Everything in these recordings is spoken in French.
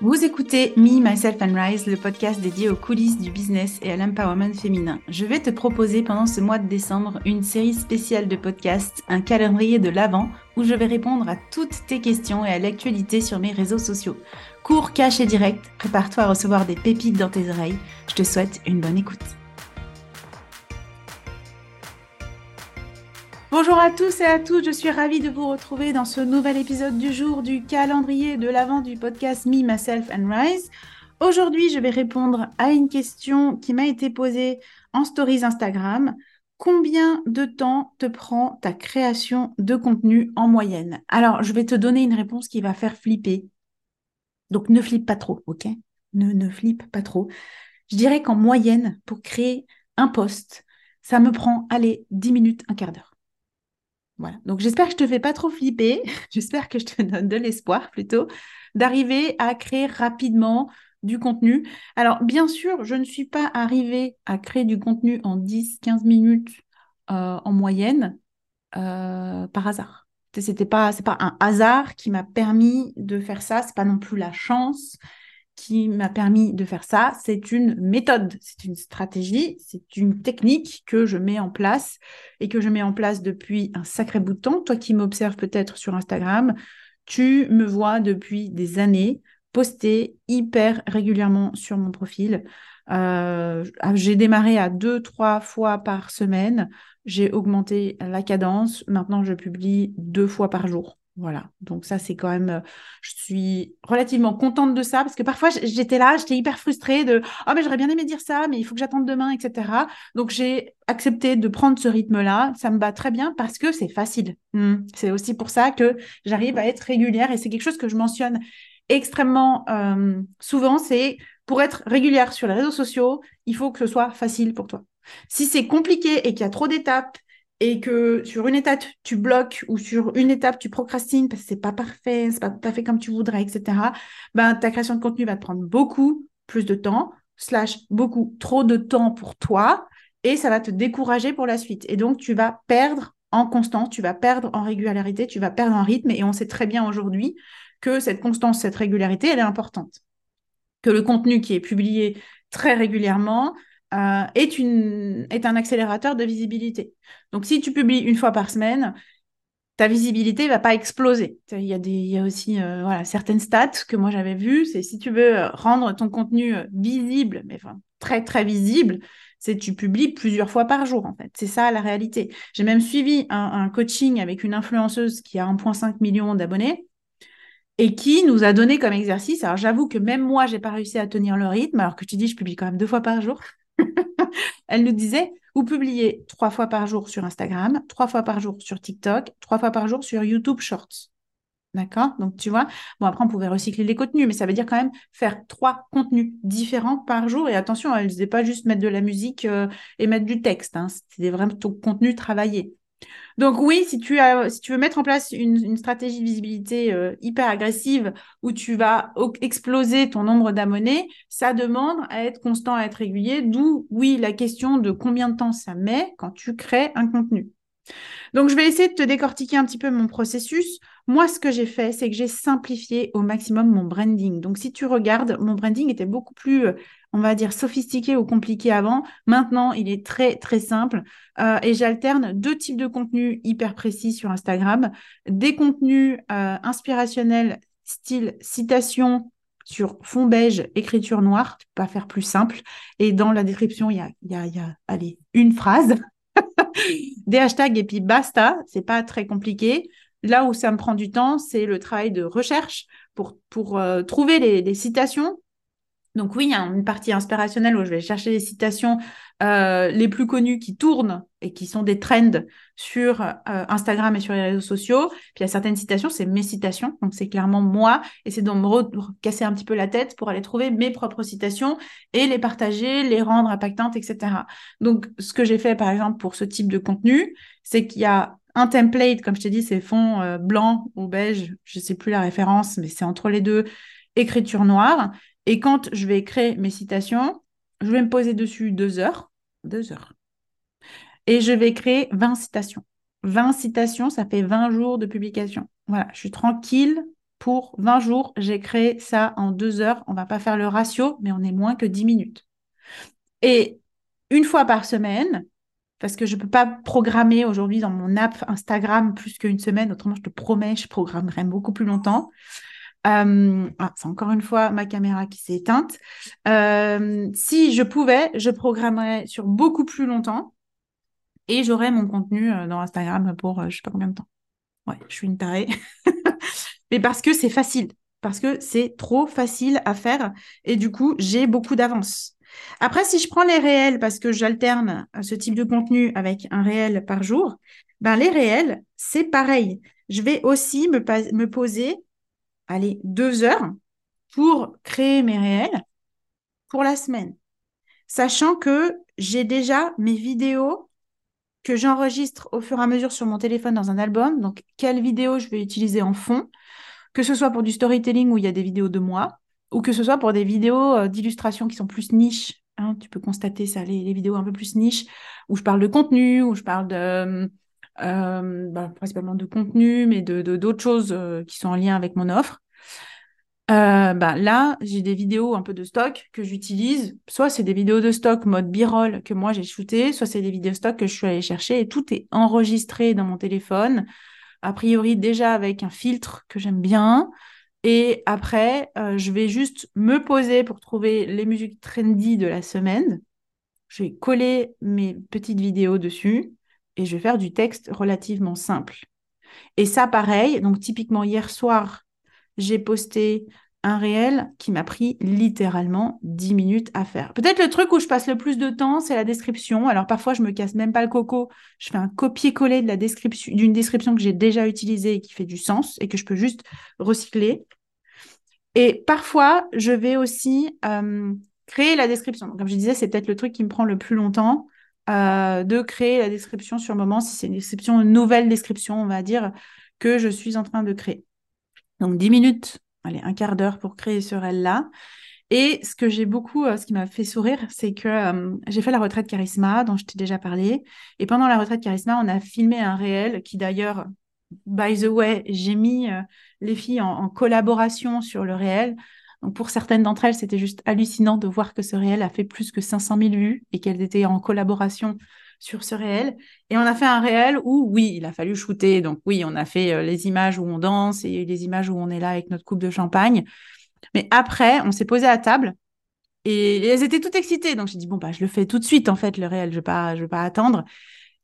Vous écoutez Me, Myself and Rise, le podcast dédié aux coulisses du business et à l'empowerment féminin. Je vais te proposer pendant ce mois de décembre une série spéciale de podcasts, un calendrier de l'Avent, où je vais répondre à toutes tes questions et à l'actualité sur mes réseaux sociaux. Cours, cash et direct, prépare-toi à recevoir des pépites dans tes oreilles. Je te souhaite une bonne écoute. Bonjour à tous et à toutes, je suis ravie de vous retrouver dans ce nouvel épisode du jour du calendrier de l'avant du podcast Me, Myself and Rise. Aujourd'hui, je vais répondre à une question qui m'a été posée en stories Instagram. Combien de temps te prend ta création de contenu en moyenne? Alors, je vais te donner une réponse qui va faire flipper. Donc, ne flippe pas trop, ok? Ne, ne flippe pas trop. Je dirais qu'en moyenne, pour créer un post, ça me prend, allez, 10 minutes, un quart d'heure. Voilà. Donc j'espère que je te fais pas trop flipper. j'espère que je te donne de l'espoir plutôt d'arriver à créer rapidement du contenu. Alors bien sûr, je ne suis pas arrivée à créer du contenu en 10-15 minutes euh, en moyenne euh, par hasard. C'était pas, pas un hasard qui m'a permis de faire ça. C'est pas non plus la chance qui m'a permis de faire ça, c'est une méthode, c'est une stratégie, c'est une technique que je mets en place et que je mets en place depuis un sacré bout de temps. Toi qui m'observes peut-être sur Instagram, tu me vois depuis des années poster hyper régulièrement sur mon profil. Euh, j'ai démarré à deux, trois fois par semaine. J'ai augmenté la cadence. Maintenant, je publie deux fois par jour. Voilà, donc ça c'est quand même, euh, je suis relativement contente de ça parce que parfois j'étais là, j'étais hyper frustrée de oh mais j'aurais bien aimé dire ça, mais il faut que j'attende demain, etc. Donc j'ai accepté de prendre ce rythme-là, ça me va très bien parce que c'est facile. Mmh. C'est aussi pour ça que j'arrive à être régulière et c'est quelque chose que je mentionne extrêmement euh, souvent, c'est pour être régulière sur les réseaux sociaux, il faut que ce soit facile pour toi. Si c'est compliqué et qu'il y a trop d'étapes et que sur une étape tu bloques ou sur une étape tu procrastines parce que c'est pas parfait, c'est pas tout fait comme tu voudrais, etc. Ben ta création de contenu va te prendre beaucoup plus de temps, slash beaucoup trop de temps pour toi, et ça va te décourager pour la suite. Et donc tu vas perdre en constance, tu vas perdre en régularité, tu vas perdre en rythme, et on sait très bien aujourd'hui que cette constance, cette régularité, elle est importante. Que le contenu qui est publié très régulièrement, euh, est, un accélérateur de visibilité. Donc, si tu publies une fois par semaine, ta visibilité ne va pas exploser. Il y a, y a aussi euh, certaines stats que moi j'avais vues. C'est si tu veux euh, rendre ton contenu visible, mais très très visible, c'est tu publies plusieurs fois par jour en fait. C'est ça la réalité. J'ai même suivi un, un, coaching avec une influenceuse qui a 1,5 million d'abonnés et qui nous a donné comme exercice. Alors j'avoue que même moi, j'ai pas réussi à tenir le rythme, alors que tu dis je publie quand même deux fois par jour. Elle nous disait, vous publiez trois fois par jour sur Instagram, trois fois par jour sur TikTok, trois fois par jour sur YouTube Shorts. D'accord? Donc, tu vois, bon, après, on pouvait recycler les contenus, mais ça veut dire quand même faire trois contenus différents par jour. Et attention, elle ne disait pas juste mettre de la musique euh, et mettre du texte. Hein. C'était vraiment ton contenu travaillé. Donc oui, si tu, veux mettre en place une, stratégie de visibilité euh, hyper agressive où tu vas exploser ton nombre d'abonnés, ça demande à être constant, à être régulier, d'où oui la question de combien de temps ça met quand tu crées un contenu. Donc, je vais essayer de te décortiquer un petit peu mon processus. Moi, ce que j'ai fait, c'est que j'ai simplifié au maximum mon branding. Donc, si tu regardes, mon branding était beaucoup plus, euh, on va dire, sophistiqué ou compliqué avant. Maintenant, il est très, très simple. Euh, et j'alterne deux types de contenus hyper précis sur Instagram. Des contenus euh, inspirationnels, style citation, sur fond beige, écriture noire, tu peux pas faire plus simple. Et dans la description, il y a, y a, y a allez, une phrase des hashtags et puis basta, c'est pas très compliqué. Là où ça me prend du temps, c'est le travail de recherche pour, euh, trouver les, citations. Donc oui, il y a une partie inspirationnelle où je vais chercher les citations euh, les plus connues qui tournent et qui sont des trends sur euh, Instagram et sur les réseaux sociaux. Puis il y a certaines citations, c'est mes citations, donc c'est clairement moi, et c'est donc me casser un petit peu la tête pour aller trouver mes propres citations et les partager, les rendre impactantes, etc. Donc ce que j'ai fait par exemple pour ce type de contenu, c'est qu'il y a un template, comme je t'ai dit, c'est fond euh, blanc ou beige, je ne sais plus la référence, mais c'est entre les deux, écriture noire. Et quand je vais créer mes citations, je vais me poser dessus deux heures, deux heures, et je vais créer 20 citations. 20 citations, ça fait 20 jours de publication. Voilà, je suis tranquille pour 20 jours. J'ai créé ça en deux heures. On va pas faire le ratio, mais on est moins que 10 minutes. Et une fois par semaine, parce que je ne peux pas programmer aujourd'hui dans mon app Instagram plus qu'une semaine. Autrement, je te promets, je programmerai beaucoup plus longtemps. Euh, ah, c'est encore une fois ma caméra qui s'est éteinte. Euh, si je pouvais, je programmerais sur beaucoup plus longtemps et j'aurais mon contenu euh, dans Instagram pour je ne sais pas combien de temps. Ouais, je suis une tarée. Mais parce que c'est facile, parce que c'est trop facile à faire et du coup, j'ai beaucoup d'avance. Après, si je prends les réels, parce que j'alterne ce type de contenu avec un réel par jour, ben les réels, c'est pareil. Je vais aussi me, me poser, allez, deux heures pour créer mes réels pour la semaine. Sachant que j'ai déjà mes vidéos que j'enregistre au fur et à mesure sur mon téléphone dans un album. Donc, quelle vidéo je vais utiliser en fond, que ce soit pour du storytelling où il y a des vidéos de moi, ou que ce soit pour des vidéos euh, d'illustration qui sont plus niches. Hein, tu peux constater ça, les, vidéos un peu plus niches, où je parle de contenu, où je parle de, euh, bah, principalement de contenu, mais de d'autres choses euh, qui sont en lien avec mon offre. bah, là, j'ai des vidéos un peu de stock que j'utilise. Soit c'est des vidéos de stock mode b-roll que moi j'ai shooté, soit c'est des vidéos stock que je suis allée chercher et tout est enregistré dans mon téléphone. A priori, déjà avec un filtre que j'aime bien. Et après, euh, je vais juste me poser pour trouver les musiques trendy de la semaine. Je vais coller mes petites vidéos dessus et je vais faire du texte relativement simple. Et ça, pareil, donc typiquement hier soir, j'ai posté un réel qui m'a pris littéralement 10 minutes à faire. Peut-être le truc où je passe le plus de temps, c'est la description. Alors parfois, je me casse même pas le coco. Je fais un copier-coller de description, d'une description que j'ai déjà utilisée et qui fait du sens et que je peux juste recycler. Et parfois, je vais aussi euh, créer la description. comme je disais, c'est peut-être le truc qui me prend le plus longtemps euh, de créer la description sur le moment, si c'est une description, nouvelle description, on va dire, que je suis en train de créer. Donc 10 minutes allez, un quart d'heure pour créer ce réel-là. Et ce que j'ai beaucoup, euh, ce qui m'a fait sourire, c'est que euh, j'ai fait la retraite Charisma, dont je t'ai déjà parlé. Et pendant la retraite Charisma, on a filmé un réel qui d'ailleurs, by the way, j'ai mis les filles en, collaboration sur le réel. Donc pour certaines d'entre elles, c'était juste hallucinant de voir que ce réel a fait plus que 500 000 vues et qu'elles étaient en collaboration sur ce réel. Et on a fait un réel où, oui, il a fallu shooter. Donc, oui, on a fait euh, les images où on danse et les images où on est là avec notre coupe de champagne. Mais après, on s'est posé à table et, elles étaient toutes excitées. Donc, j'ai dit, bon, bah, je le fais tout de suite, en fait, le réel. Je ne vais, pas, pas attendre.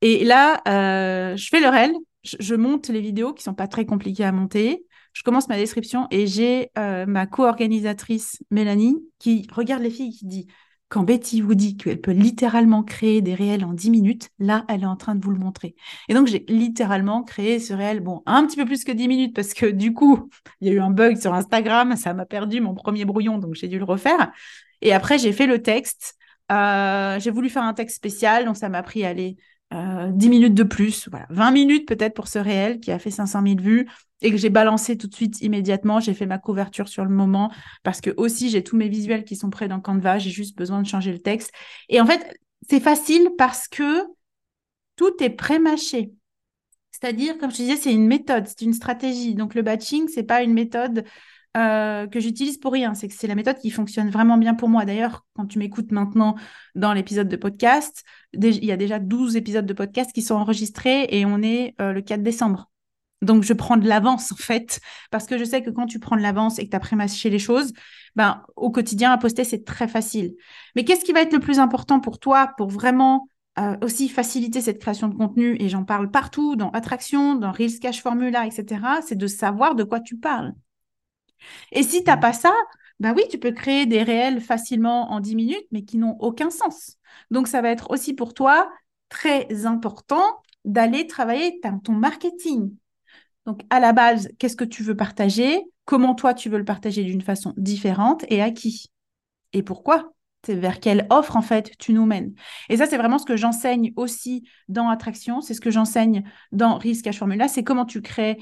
Et là, euh, je fais le réel. Je, monte les vidéos qui sont pas très compliquées à monter. Je commence ma description et j'ai euh, ma co-organisatrice Mélanie qui regarde les filles et qui dit quand Betty vous dit qu'elle peut littéralement créer des réels en 10 minutes, là, elle est en train de vous le montrer. Et donc, j'ai littéralement créé ce réel, bon, un petit peu plus que 10 minutes, parce que du coup, il y a eu un bug sur Instagram, ça m'a perdu mon premier brouillon, donc j'ai dû le refaire. Et après, j'ai fait le texte. Euh, j'ai voulu faire un texte spécial, donc ça m'a pris, allez, 10 euh, minutes de plus, voilà, 20 minutes peut-être pour ce réel qui a fait 500 000 vues et que j'ai balancé tout de suite immédiatement. J'ai fait ma couverture sur le moment parce que aussi j'ai tous mes visuels qui sont prêts dans Canva, j'ai juste besoin de changer le texte. Et en fait, c'est facile parce que tout est pré-mâché. C'est-à-dire, comme je disais, c'est une méthode, c'est une stratégie. Donc le batching, c'est pas une méthode euh, que j'utilise pour rien. C'est que c'est la méthode qui fonctionne vraiment bien pour moi. D'ailleurs, quand tu m'écoutes maintenant dans l'épisode de podcast, il y a déjà 12 épisodes de podcast qui sont enregistrés et on est euh, le 4 décembre. Donc, je prends de l'avance, en fait, parce que je sais que quand tu prends de l'avance et que tu as prémâché les choses, ben, au quotidien, à poster, c'est très facile. Mais qu'est-ce qui va être le plus important pour toi pour vraiment euh, aussi faciliter cette création de contenu? Et j'en parle partout, dans Attraction, dans Reels Cash Formula, etc. C'est de savoir de quoi tu parles. Et si tu n'as pas ça, ben oui, tu peux créer des réels facilement en 10 minutes, mais qui n'ont aucun sens. Donc, ça va être aussi pour toi très important d'aller travailler ton marketing. Donc, à la base, qu'est-ce que tu veux partager? Comment toi, tu veux le partager d'une façon différente et à qui? Et pourquoi? Vers quelle offre en fait tu nous mènes. Et ça, c'est vraiment ce que j'enseigne aussi dans Attraction, c'est ce que j'enseigne dans Risque Cash Formula, c'est comment tu crées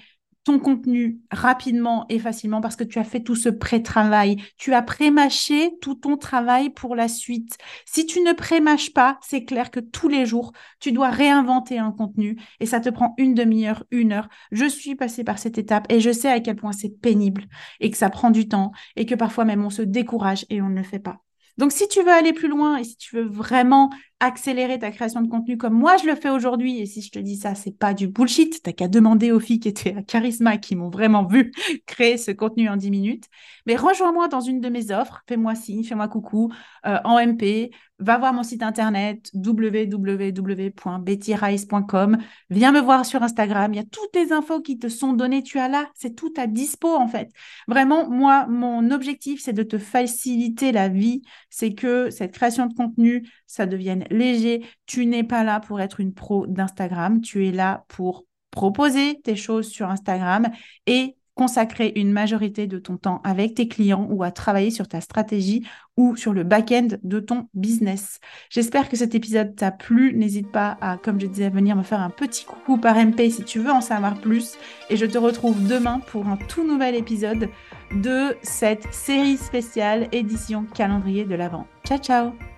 ton contenu rapidement et facilement parce que tu as fait tout ce pré-travail. Tu as pré-mâché tout ton travail pour la suite. Si tu ne pré-mâches pas, c'est clair que tous les jours, tu dois réinventer un contenu et ça te prend une demi-heure, une heure. Je suis passée par cette étape et je sais à quel point c'est pénible et que ça prend du temps et que parfois même on se décourage et on ne le fait pas. Donc, si tu veux aller plus loin et si tu veux vraiment accélérer ta création de contenu comme moi je le fais aujourd'hui, et si je te dis ça, c'est pas du bullshit, t'as qu'à demander aux filles qui étaient à Charisma qui m'ont vraiment vu créer ce contenu en 10 minutes. Mais rejoins-moi dans une de mes offres, fais-moi signe, fais-moi coucou euh, en MP, va voir mon site internet www.bettyrice.com, viens me voir sur Instagram, il y a toutes les infos qui te sont données, tu as là, c'est tout à dispo en fait. Vraiment, moi, mon objectif, c'est de te faciliter la vie, c'est que cette création de contenu, ça devienne léger. Tu n'es pas là pour être une pro d'Instagram, tu es là pour proposer tes choses sur Instagram et consacrer une majorité de ton temps avec tes clients ou à travailler sur ta stratégie ou sur le back-end de ton business. J'espère que cet épisode t'a plu. N'hésite pas à, comme je disais, venir me faire un petit coucou par MP si tu veux en savoir plus. Et je te retrouve demain pour un tout nouvel épisode de cette série spéciale édition calendrier de l'Avent. Ciao, ciao